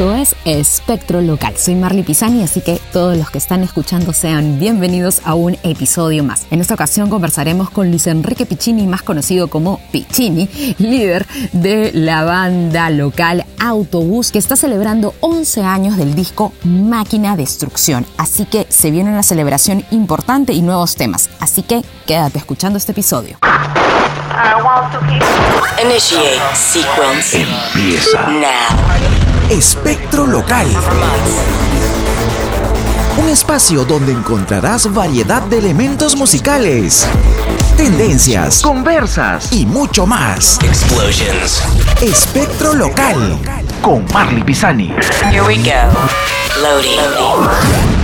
Esto es Espectro Local. Soy Marley Pisani, así que todos los que están escuchando sean bienvenidos a un episodio más. En esta ocasión conversaremos con Luis Enrique Piccini, más conocido como Piccini, líder de la banda local Autobús, que está celebrando 11 años del disco Máquina Destrucción. Así que se viene una celebración importante y nuevos temas. Así que quédate escuchando este episodio. Initiate sequence. Empieza. Now. Espectro Local. Un espacio donde encontrarás variedad de elementos musicales, tendencias, conversas y mucho más. Explosions. Espectro Local con Marley Pisani. Here we go. Loading.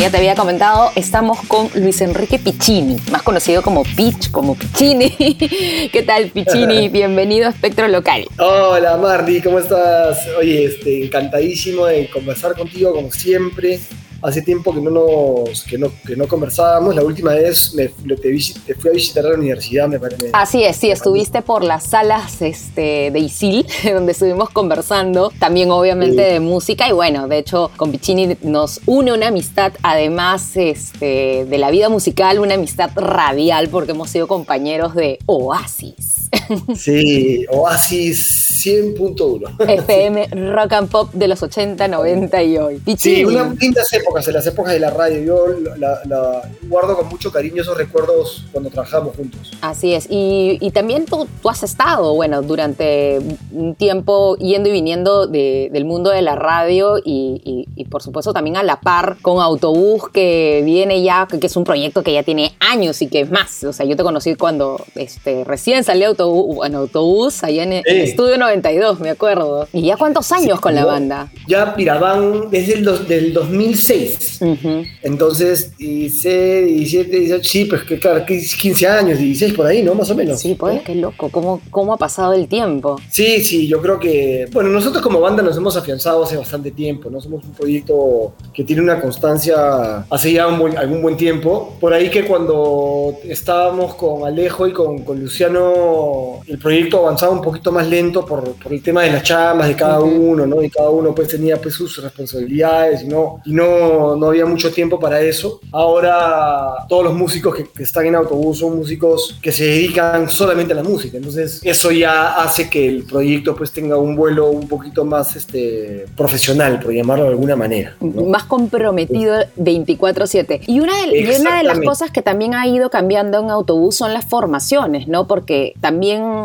Ya te había comentado, estamos con Luis Enrique Piccini, más conocido como Pitch, como Piccini. ¿Qué tal, Piccini? Bienvenido a Espectro Local. Hola Marty, ¿cómo estás? Oye, este, encantadísimo de conversar contigo como siempre. Hace tiempo que no, nos, que no, que no conversábamos. La última vez me, te, te fui a visitar a la universidad, me parece. Así es, sí, estuviste por las salas este, de ISIL, donde estuvimos conversando, también obviamente Sí. de música, y bueno, de hecho con Piccini nos une una amistad, además este, de la vida musical, una amistad radial, porque hemos sido compañeros de Oasis. Sí, Oasis 100.1. FM Rock and Pop de los 80, 90 y hoy. Piccini. Sí, unas lindas épocas, en las épocas de la radio. Yo la, la guardo con mucho cariño esos recuerdos cuando trabajamos juntos. Así es, y, y también tú, tú has estado, bueno, durante un tiempo yendo y viniendo de- del mundo de la radio y, y- y, por supuesto también a la par con Autobús que viene ya, que es un proyecto que ya tiene años y que es más, o sea, yo te conocí cuando este, recién salió Autobús, en Autobús, allá en, en Sí. Estudio 92, me acuerdo. ¿Y ya cuántos años Sí, con la banda? Ya Piraván desde el dos- del 2006. Ujú. Entonces, 16, 17, 18, sí, pues que claro, que 15 años, 16 por ahí, ¿no? Más o menos. Sí, pues, ¿no? qué loco, ¿Cómo, cómo ha pasado el tiempo. Sí, sí, yo creo que, bueno, nosotros como banda nos hemos afianzado hace bastante tiempo, ¿no? Somos un proyecto que tiene una constancia hace ya un buen- algún buen tiempo. Por ahí que cuando estábamos con Alejo y con, con Luciano, el proyecto avanzaba un poquito más lento por, por el tema de las chamas de cada uno, ¿no? Y cada uno pues tenía pues sus responsabilidades y no, y no, no había mucho tiempo para eso. Ahora todos los músicos que, que están en autobús son músicos que se dedican solamente a la música. Entonces eso ya hace que el proyecto pues tenga un vuelo un poquito más este, profesional, por llamarlo de alguna manera. ¿no? más comprometido 24/7. Y una, de, y una de las cosas que también ha ido cambiando en autobús son las formaciones, ¿no? Porque también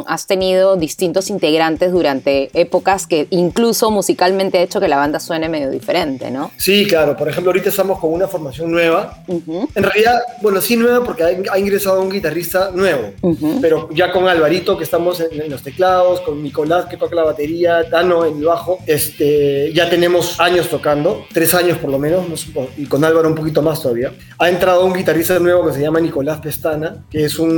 has tenido distintos integrantes durante épocas que incluso musicalmente ha hecho que la banda suene medio diferente, ¿no? Sí, claro. Por ejemplo, ahorita estamos con una formación nueva. Ujú, En realidad, bueno, sí nueva porque ha, ha ingresado un guitarrista nuevo. ujú. pero ya con Alvarito que estamos en, en los teclados, con Nicolás que toca la batería, Dano en el bajo, este, ya tenemos años tocando, tres años por lo menos, no y con Álvaro un poquito más todavía. Ha entrado un guitarrista nuevo que se llama Nicolás Pestana, que es un,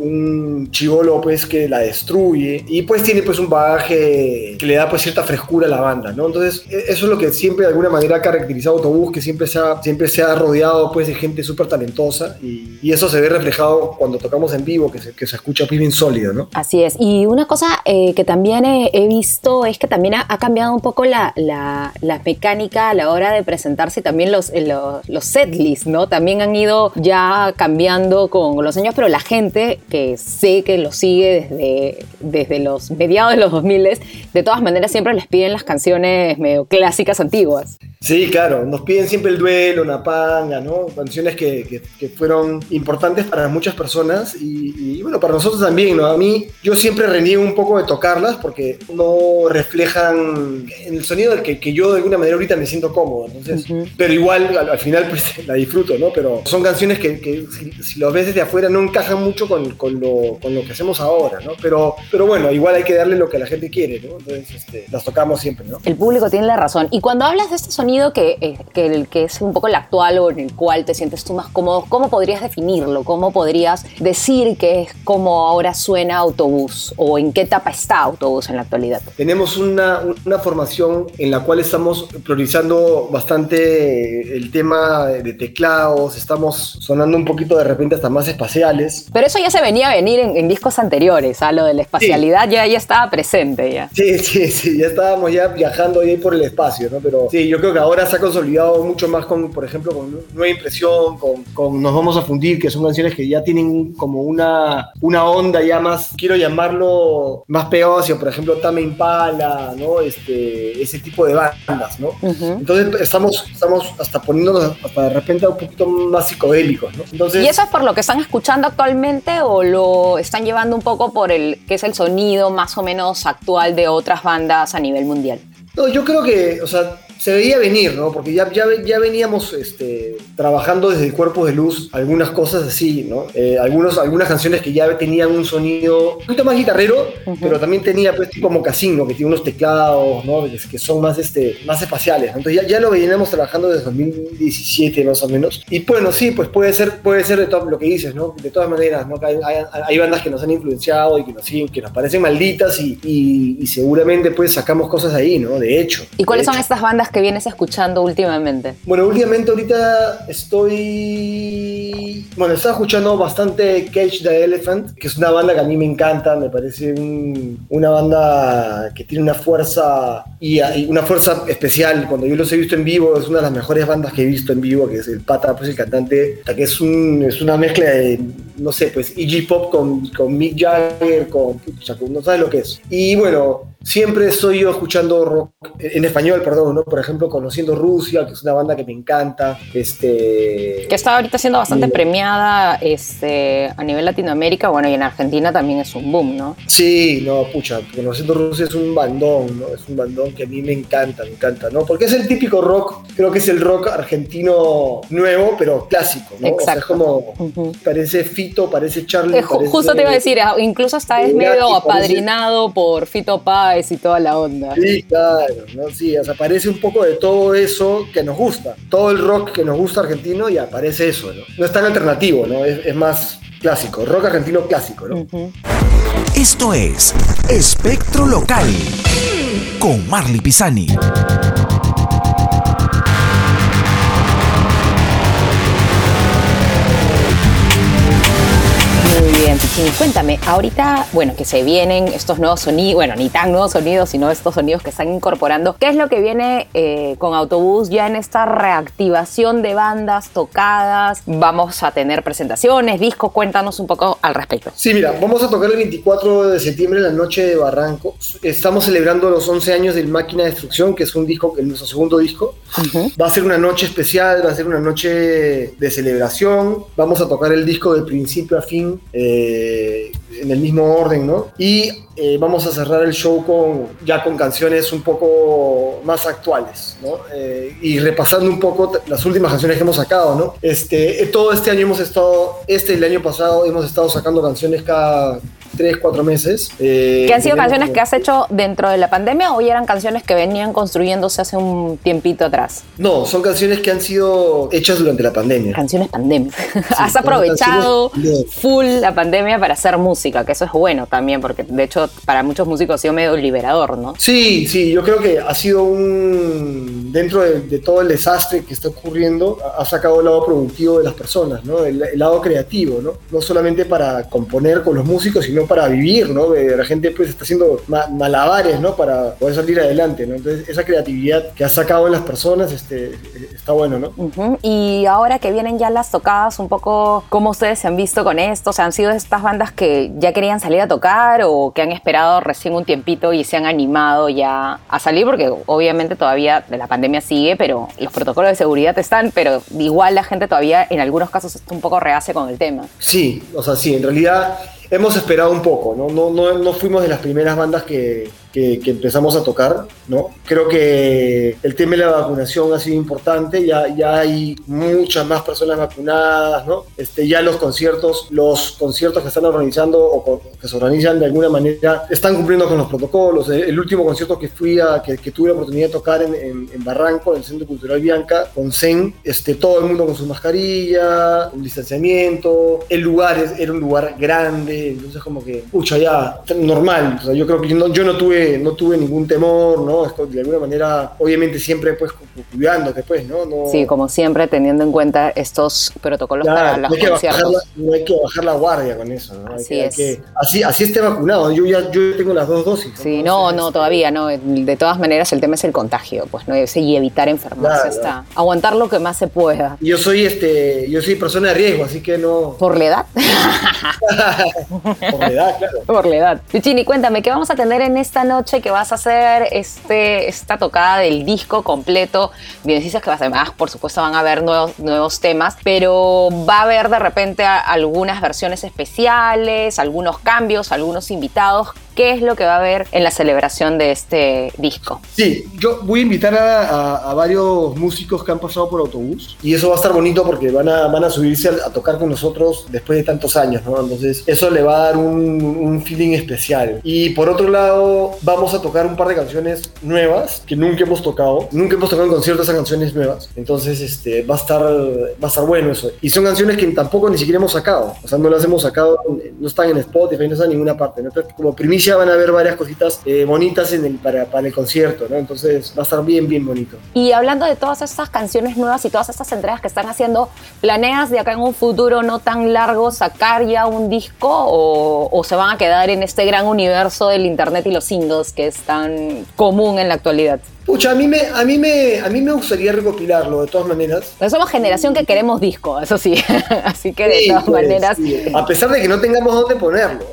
un chivolo pues que la destruye y pues tiene pues un bagaje que le da pues cierta frescura a la banda, ¿no? Entonces e- eso es lo que siempre de alguna manera ha caracterizado Autobús, que siempre se ha, siempre se ha rodeado pues de gente súper talentosa y, y eso se ve reflejado cuando tocamos en vivo, que se, que se escucha pues bien sólido, ¿no? Así es. Y una cosa eh, que también he, he visto es que también ha, ha cambiado un poco la, la- la mecánica a la hora de presentarse y también los, eh, los, los setlists, ¿no? También han ido ya cambiando con los años, pero la gente que sé que lo sigue desde, desde los mediados de los 2000, de todas maneras siempre les piden las canciones medio clásicas antiguas. Sí, claro, nos piden siempre el duelo, una panga, ¿no? Canciones que, que- que fueron importantes para muchas personas y, y, bueno, para nosotros también, ¿no? A mí, yo siempre reniego un poco de tocarlas porque no reflejan el sonido del que, que yo de alguna manera ahorita me siento cómodo, entonces, Ujú. pero igual al, al final pues la disfruto, ¿no? Pero son canciones que, que si, si los ves desde afuera no encajan mucho con, con lo, con lo que hacemos ahora ahora, ¿no? Pero, pero bueno, igual hay que darle lo que la gente quiere, ¿no? Entonces este, las tocamos siempre, ¿no? El público tiene la razón. Y cuando hablas de este sonido que, eh, que, el, que es un poco el actual o en el cual te sientes tú más cómodo, ¿cómo podrías definirlo? ¿Cómo podrías decir que es como ahora suena Autobús o en qué etapa está Autobús en la actualidad? Tenemos una, una formación en la cual estamos priorizando bastante el tema de teclados, estamos sonando un poquito de repente hasta más espaciales. Pero eso ya se venía a venir en, en discos anteriores, a lo de la espacialidad ya, ya estaba presente ya. Sí, sí, sí, ya estábamos ya viajando ahí por el espacio, ¿no? Pero sí, yo creo que ahora se ha consolidado mucho más con, por ejemplo, con Nueva Impresión, con, con Nos Vamos a Fundir, que son canciones que ya tienen como una, una onda ya más, quiero llamarlo, más hacia, por ejemplo, Tame Impala, ¿no? Este, ese tipo de bandas, ¿no? Entonces estamos, estamos hasta poniéndonos hasta de repente un poquito más psicodélicos, ¿no? Entonces, ¿Y eso es por lo que están escuchando actualmente o lo están llevando un poco por el que es el sonido más o menos actual de otras bandas a nivel mundial? No, yo creo que, o sea, se veía venir, ¿no? Porque ya, ya, ya veníamos este, trabajando desde el Cuerpo de Luz algunas cosas así, ¿no? Eh, algunos, algunas canciones que ya tenían un sonido un poquito más guitarrero, pero también tenía pues tipo mocasín, ¿no? Que tiene unos teclados, ¿no? Que, que son más, este, más espaciales, ¿no? Entonces ya, ya lo veníamos trabajando desde 2017 más o menos. Y bueno, sí, pues puede ser, puede ser de todo lo que dices, ¿no? De todas maneras, ¿no? Hay, hay, hay bandas que nos han influenciado y que nos siguen, que nos parecen malditas y, y, y seguramente pues sacamos cosas ahí, ¿no? De hecho. ¿Y cuáles de son hecho. estas bandas que vienes escuchando últimamente? Bueno, últimamente ahorita estoy... Bueno, estaba escuchando bastante Cage the Elephant, que es una banda que a mí me encanta, me parece un- una banda que tiene una fuerza y, y una fuerza especial. Cuando yo los he visto en vivo, es una de las mejores bandas que he visto en vivo, que es el Pata, pues el cantante, hasta que es, un, es una mezcla de, no sé, pues Iggy Pop con, con Mick Jagger, con, o sea, con- no sabes lo que es. Y bueno, siempre estoy yo escuchando rock en español, perdón, ¿no? Por ejemplo, Conociendo Rusia, que es una banda que me encanta. Este. Que está ahorita siendo bastante premiada este, a nivel Latinoamérica, bueno, y en Argentina también es un boom, ¿no? Sí, no, pucha, Conociendo Rusia es un bandón, ¿no? Es un bandón que a mí me encanta, me encanta, ¿no? Porque es el típico rock, creo que es el rock argentino nuevo, pero clásico, ¿no? O sea, es Exacto. como, parece Fito, parece Charlie. Eh, ju- parece- justo te iba a decir, ah, incluso hasta es medio apadrinado por Fito Páez y toda la onda. Sí, claro, ¿no? Sí, o sea, aparece un poco de todo eso que nos gusta. Todo el rock que nos gusta argentino y aparece eso, ¿no? No es tan alternativo, ¿no? Es, es más clásico, rock argentino clásico, ¿no? Esto es Espectro Local con Marley Pisani. Cuéntame, ahorita, bueno, que se vienen estos nuevos sonidos, bueno, ni tan nuevos sonidos, sino estos sonidos que están incorporando, ¿qué es lo que viene eh, con Autobús ya en esta reactivación de bandas tocadas? ¿Vamos a tener presentaciones, discos? Cuéntanos un poco al respecto. Sí, mira, vamos a tocar el 24 de septiembre en la noche de Barranco. Estamos celebrando los 11 años del Máquina de Destrucción, que es un disco, nuestro segundo disco. Va a ser una noche especial, va a ser una noche de celebración. Vamos a tocar el disco de principio a fin, eh, en el mismo orden, ¿no? Y eh, vamos a cerrar el show con, ya con canciones un poco más actuales, ¿no? Eh, y repasando un poco las últimas canciones que hemos sacado, ¿no? Este, eh, todo este año hemos estado, este y el año pasado hemos estado sacando canciones cada 3, 4 meses. Eh, ¿Qué han sido canciones como- que has hecho dentro de la pandemia o ya eran canciones que venían construyéndose hace un tiempito atrás? No, son canciones que han sido hechas durante la pandemia. Canciones pandemia. has aprovechado canciones- full la pandemia para hacer música, que eso es bueno también, porque de hecho para muchos músicos ha sido medio liberador, ¿no? Sí, sí, yo creo que ha sido un. Dentro de, de todo el desastre que está ocurriendo, ha sacado el lado productivo de las personas, ¿no? El, el lado creativo, ¿no? No solamente para componer con los músicos, sino para vivir, ¿no? Eh, La gente pues está haciendo ma- malabares, ¿no? Para poder salir adelante, ¿no? Entonces, esa creatividad que ha sacado en las personas este, está bueno, ¿no? Y ahora que vienen ya las tocadas, un poco cómo ustedes se han visto con esto, o sea, han sido estas bandas que ya querían salir a tocar o que han esperado recién un tiempito y se han animado ya a salir, porque obviamente todavía la pandemia sigue, pero los protocolos de seguridad están, pero igual la gente todavía en algunos casos está un poco reacia con el tema. Sí, o sea, sí, en realidad hemos esperado un poco, ¿no? No, no, no fuimos de las primeras bandas que, que, que empezamos a tocar, ¿no? Creo que el tema de la vacunación ha sido importante, ya, ya hay muchas más personas vacunadas, ¿no? Este, ya los conciertos, los conciertos que están organizando o co- que se organizan de alguna manera están cumpliendo con los protocolos. El, último concierto que fui a, que, que tuve la oportunidad de tocar en, en- en Barranco, en el Centro Cultural Bianca, con Zen, este, todo el mundo con su mascarilla, un distanciamiento, el lugar es- era un lugar grande, entonces como que, pucha, ya, normal. O sea, yo creo que no, yo no tuve, no tuve ningún temor, ¿no? Esto, de alguna manera, obviamente siempre pues cu- cu- cuidándote, pues, ¿no? no Sí, como siempre, teniendo en cuenta estos protocolos Claro, para no, los conciertos. la, no hay que bajar la guardia con eso, ¿no? Hay Así hay que- así, así esté vacunado. Yo ya yo tengo las dos dosis. Sí, no, no, todavía no. De todas maneras, el tema es el contagio, pues no y evitar enfermarse Claro. está. Aguantar lo que más se pueda. Yo soy este, yo soy persona de riesgo, así que no Por la edad. por la edad, claro. Por la edad. Pichini, cuéntame, ¿qué vamos a tener en esta noche que vas a hacer este, esta tocada del disco completo? Bien, dices que además, por supuesto, van a haber nuevos, nuevos temas, pero va a haber de repente algunas versiones especiales, algunos cambios, algunos invitados. ¿Qué es lo que va a haber en la celebración de este disco? Sí, yo voy a invitar a, varios músicos que han pasado por autobús y eso va a estar bonito porque van a, van a subirse a, tocar con nosotros después de tantos años, ¿no? Entonces eso le va a dar un, feeling especial. Y por otro lado, vamos a tocar un par de canciones nuevas que nunca hemos tocado. Nunca hemos tocado en concierto esas canciones nuevas. Entonces este, va, a estar, va a estar bueno eso. Y son canciones que tampoco ni siquiera hemos sacado. O sea, no las hemos sacado, no están en Spotify, no están en ninguna parte. ¿no? Entonces, como primicia van a haber varias cositas eh, bonitas para, para el concierto, ¿no? Entonces va a estar bien, bien bonito. Y hablando de todas estas canciones nuevas y todas estas entregas que están haciendo, ¿planeas de acá en un futuro no tan largo sacar ya un disco o, o se van a quedar en este gran universo del internet y los singles que es tan común en la actualidad? Pucha, a mí, me, a, mí me, a mí me gustaría recopilarlo de todas maneras. Pues somos generación que queremos disco, eso sí. Así que de Sí, todas pues, maneras. sí. A pesar de que no tengamos dónde ponerlo,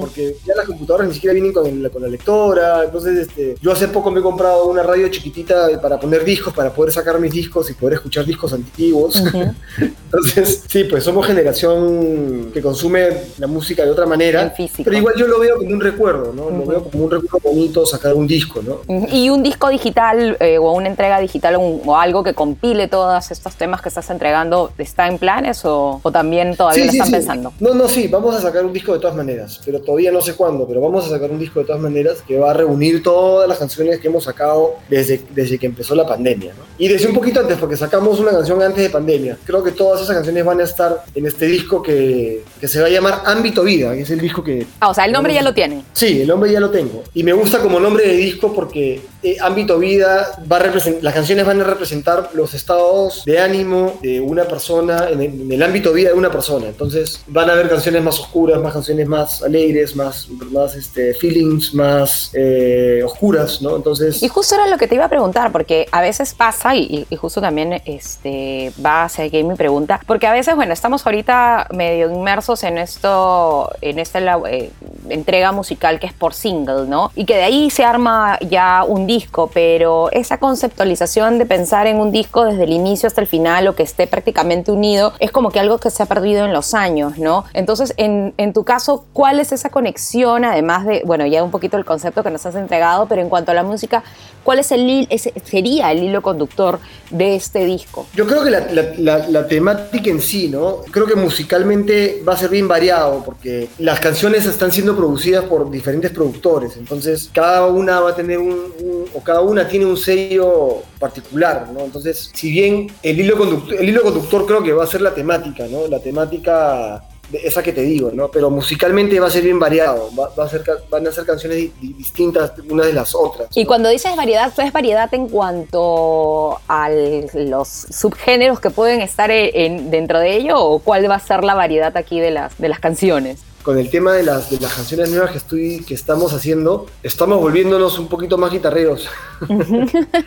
porque ya las computadoras ni siquiera vienen con, el- con la lectora. Entonces, este, yo hace poco me he comprado una radio chiquitita para poner discos, para poder sacar mis discos y poder escuchar discos antiguos. Entonces, sí, pues somos generación que consume la música de otra manera. Pero igual yo lo veo como un recuerdo, ¿no? Lo veo como un recuerdo bonito sacar un disco, ¿no? Y un disco digital eh, o una entrega digital o, un- o algo que compile todos estos temas que estás entregando, ¿está en planes o, o también todavía lo están pensando? No, no, sí, vamos a sacar un disco de todas maneras, pero todavía no sé cuándo, pero vamos a sacar un disco de todas maneras que va a reunir todas las canciones que hemos sacado desde, desde que empezó la pandemia, ¿no? Y desde un poquito antes, porque sacamos una canción antes de pandemia. Creo que todas esas canciones van a estar en este disco que, que se va a llamar Ámbito Vida, que es el disco que... Ah, o sea, el nombre ya lo tienen. Sí, el nombre ya lo tengo. Y me gusta como nombre de disco porque eh, Ámbito Vida va las canciones van a representar los estados de ánimo de una persona, en el, en el ámbito vida de una persona. Entonces van a haber canciones más oscuras, más canciones más alegres, más, más este, feelings más eh, oscuras, ¿no? Entonces... Y justo era lo que te iba a preguntar, porque a veces pasa, y, y justo también este, va hacia aquí mi pregunta, porque a veces, bueno, estamos ahorita medio inmersos en esto, en esta eh, entrega musical que es por single, ¿no? Y que de ahí se arma ya un disco, pero esa conceptualización de pensar en un disco desde el inicio hasta el final o que esté prácticamente unido es como que algo que se ha perdido en los años, ¿no? Entonces, en, tu caso, ¿cuál es esa conexión, además de, bueno, ya un poquito el concepto que nos has entregado, pero en cuanto a la música, ¿cuál es el, ese sería el hilo conductor de este disco? Yo creo que la, temática en sí, ¿no? Creo que musicalmente va a ser bien variado porque las canciones están siendo producidas por diferentes productores, entonces cada una va a tener un- o cada una tiene un sello particular, ¿no? Entonces, si bien el hilo conductor, el hilo conductor creo que va a ser la temática, ¿no? La temática de esa que te digo, ¿no? Pero musicalmente va a ser bien variado, va, va a ser, van a ser canciones di- di- distintas unas de las otras. Y cuando dices variedad, ¿es variedad en cuanto a los subgéneros que pueden estar en- en- dentro de ello o cuál va a ser la variedad aquí de las, de las canciones? Con el tema de las, de las canciones nuevas que, estoy, que estamos haciendo, estamos volviéndonos un poquito más guitarreros.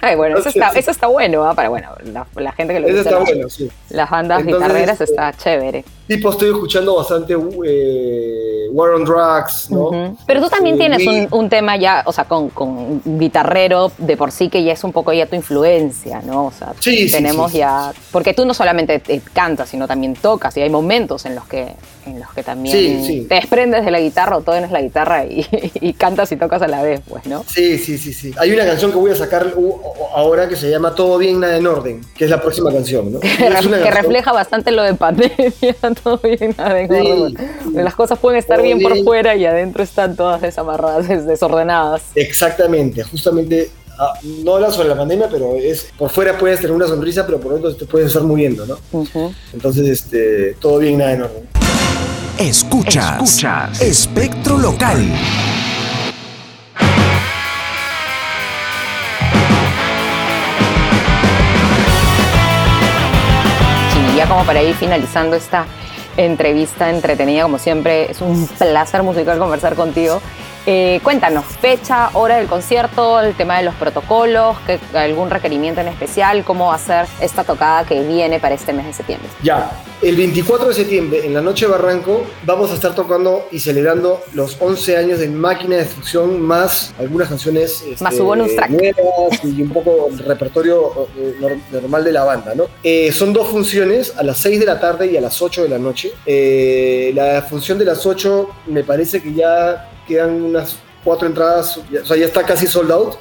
Ay, bueno, eso está, eso está bueno, ¿ah? para bueno, la, la gente que lo Eso está las- bueno, sí. las bandas Entonces, guitarreras eh, está chévere. Tipo, estoy escuchando bastante eh, War on Drugs, ¿no? Pero tú también Eh, tienes un, un tema ya, o sea, con, con guitarrero de por sí que ya es un poco ya tu influencia, ¿no? O sea, Sí, tenemos sí, sí, ya, porque tú no solamente te cantas, sino también tocas y hay momentos en los que, en los que también te desprendes de la guitarra o tienes la guitarra y, y cantas y tocas a la vez, pues, ¿no? Sí, sí, sí, sí. Hay una canción que voy a sacar uh, ahora que se llama Todo bien, nada en orden, que es la próxima canción, ¿no? Que, refleja bastante lo de pandemia, todo bien, nada en Sí. orden. Las cosas pueden estar bien por fuera y adentro están todas desamarradas, des- desordenadas. Exactamente, justamente ah, no habla sobre la pandemia, pero es por fuera puedes tener una sonrisa, pero por dentro te puedes estar muriendo, ¿no? Entonces, este, todo bien, nada en orden. Escuchas. Escuchas. Espectro local. Sí, ya como para ir finalizando esta entrevista entretenida, como siempre, es un placer musical conversar contigo. Eh, cuéntanos, fecha, hora del concierto, el tema de los protocolos, ¿qué- algún requerimiento en especial, cómo va a ser esta tocada que viene para este mes de septiembre. Ya, el 24 de septiembre, en la noche de Barranco, vamos a estar tocando y celebrando los 11 años de Máquina de Destrucción, más algunas canciones este, Más su bonus track. nuevas y un poco el repertorio eh, nor- normal de la banda, ¿no? Eh, son dos funciones, a las 6 de la tarde y a las 8 de la noche. Eh, la función de las 8 me parece que ya quedan unas cuatro entradas, o sea, ya está casi sold out.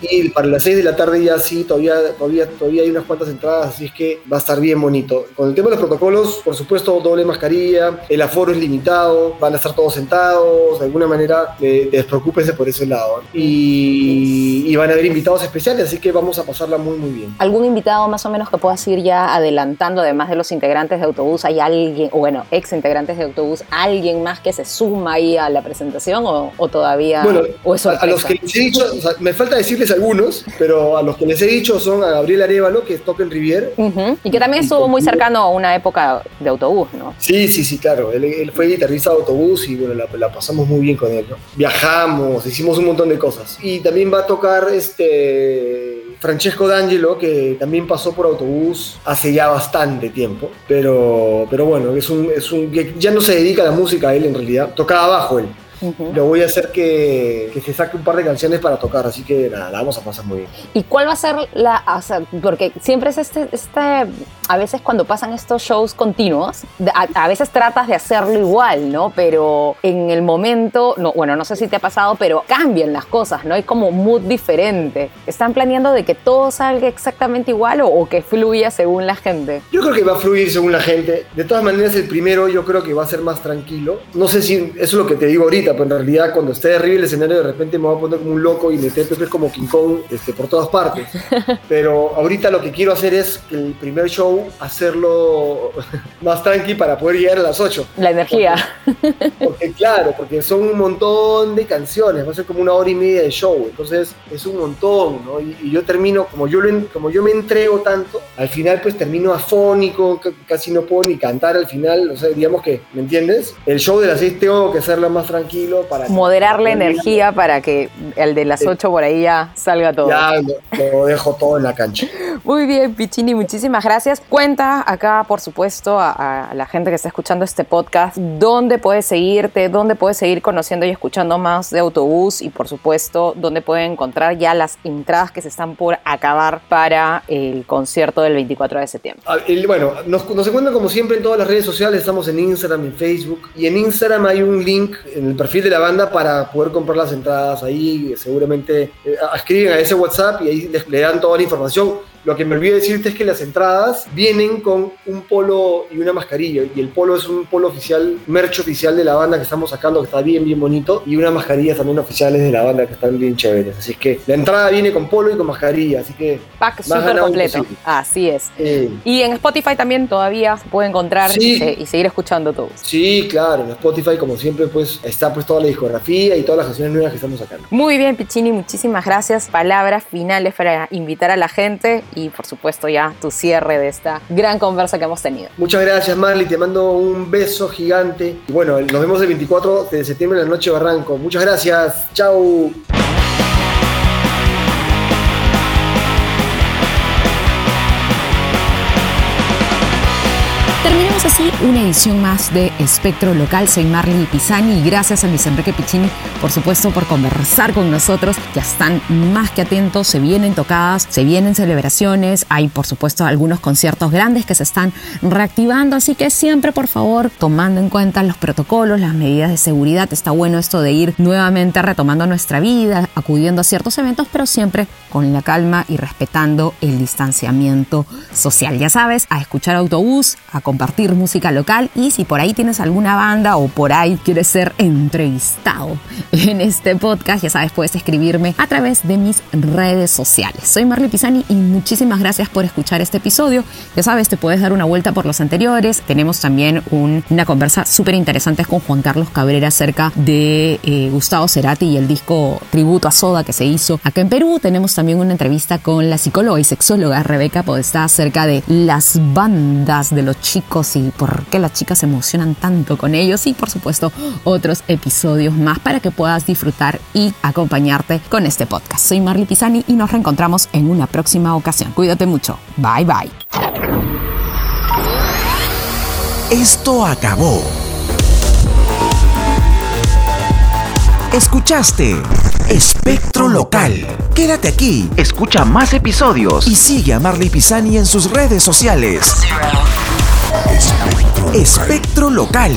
Y para las 6 de la tarde ya sí, todavía, todavía, todavía hay unas cuantas entradas, así es que va a estar bien bonito. Con el tema de los protocolos, por supuesto, doble mascarilla, el aforo es limitado, van a estar todos sentados, de alguna manera eh, despreocúpense por ese lado. Y, y van a haber invitados especiales, así que vamos a pasarla muy, muy bien. ¿Algún invitado más o menos que puedas ir ya adelantando, además de los integrantes de autobús, hay alguien, o bueno, ex integrantes de autobús, alguien más que se suma ahí a la presentación o, o todavía, Bueno, o es a, los que les he dicho, o sea, me falta decirles algunos, pero a los que les he dicho son a Gabriel Arevalo, que toca en Rivier, Ujú, Y que también estuvo muy cercano a una época de autobús, ¿no? Sí, sí, sí, claro. Él, él fue guitarrista de autobús y bueno, la, la pasamos muy bien con él. ¿no? Viajamos, hicimos un montón de cosas. Y también va a tocar este Francesco D'Angelo, que también pasó por autobús hace ya bastante tiempo. Pero, pero bueno, es un, es un que ya no se dedica a la música él en realidad. Tocaba bajo él. Ujú. Lo voy a hacer que, que se saque un par de canciones para tocar, así que nada, la vamos a pasar muy bien. ¿Y cuál va a ser la, o sea, porque siempre es este, este, a veces cuando pasan estos shows continuos, a, a veces tratas de hacerlo igual, ¿no? Pero en el momento, no, bueno, no sé si te ha pasado, pero cambian las cosas, ¿no? Hay como mood diferente. ¿Están planeando de que todo salga exactamente igual o, o que fluya según la gente? Yo creo que va a fluir según la gente. De todas maneras, el primero yo creo que va a ser más tranquilo. No sé si eso es lo que te digo ahorita, pero en realidad cuando esté arriba el escenario de repente me voy a poner como un loco y meter Pepe como King Kong este, por todas partes. Pero ahorita lo que quiero hacer es el primer show hacerlo más tranqui para poder llegar a las 8. La energía. Porque claro, porque son un montón de canciones, va a ser como una hora y media de show, entonces es un montón, ¿no? Y, y yo termino, como yo, lo como yo me entrego tanto, al final pues termino afónico, casi no puedo ni cantar al final, o sea, digamos que, ¿me entiendes? El show de las 6 tengo que hacerlo más tranquilo para... Moderar la para energía para que el de las 8 por ahí ya salga todo. Ya lo, lo dejo todo en la cancha. Muy bien, Pichini, muchísimas gracias. Cuenta acá, por supuesto, a, a la gente que está escuchando este podcast, dónde puedes seguirte, dónde puedes seguir conociendo y escuchando más de autobús y, por supuesto, dónde pueden encontrar ya las entradas que se están por acabar para el concierto del 24 de septiembre. Ah, el- bueno, nos, nos encuentran como siempre en todas las redes sociales, estamos en Instagram, en Facebook, y en Instagram hay un link en el perfil de la banda para poder comprar las entradas. Ahí seguramente eh, escriben a ese WhatsApp y ahí les, le dan toda la información. Lo que me olvidé decirte es que las entradas vienen con un polo y una mascarilla. Y el polo es un polo oficial, merch oficial de la banda que estamos sacando, que está bien, bien bonito. Y unas mascarillas también oficiales de la banda que están bien chéveres. Así que la entrada viene con polo y con mascarilla. Así que. Pack súper completo. Así es. eh, Y en Spotify también todavía se puede encontrar Sí. y seguir escuchando todos. Sí, claro, en Spotify como siempre pues está pues toda la discografía y todas las canciones nuevas que estamos sacando. Muy bien, Pichini, muchísimas gracias. Palabras finales para invitar a la gente y, por supuesto, ya tu cierre de esta gran conversa que hemos tenido. Muchas gracias Marley, te mando un beso gigante y bueno, nos vemos el 24 de septiembre en la noche de Barranco. Muchas gracias, chao. Terminamos Terminamos así una edición más de Espectro Local. Soy Marley Pisani y gracias a Luis Enrique Piccini, por supuesto, por conversar con nosotros. Ya están más que atentos, se vienen tocadas, se vienen celebraciones, hay por supuesto algunos conciertos grandes que se están reactivando, así que siempre por favor tomando en cuenta los protocolos, las medidas de seguridad. Está bueno esto de ir nuevamente retomando nuestra vida, acudiendo a ciertos eventos, pero siempre con la calma y respetando el distanciamiento social. Ya sabes, a escuchar autobús, a compartir música local y si por ahí tienes alguna banda o por ahí quieres ser entrevistado en este podcast, ya sabes, puedes escribirme a través de mis redes sociales. Soy Marley Pisani y muchísimas gracias por escuchar este episodio. Ya sabes, te puedes dar una vuelta por los anteriores. Tenemos también una conversa súper interesante con Juan Carlos Cabrera acerca de eh, Gustavo Cerati y el disco Tributo a Soda que se hizo acá en Perú. Tenemos también una entrevista con la psicóloga y sexóloga Rebeca Podestá acerca de las bandas de los chicos y por qué las chicas se emocionan tanto con ellos y por supuesto otros episodios más para que puedas disfrutar y acompañarte con este podcast. Soy Marley Pisani y nos reencontramos en una próxima ocasión. Cuídate mucho. Bye bye. Esto acabó. Escuchaste Espectro Local. Quédate aquí, escucha más episodios y sigue a Marley Pisani en sus redes sociales. Espectro Local.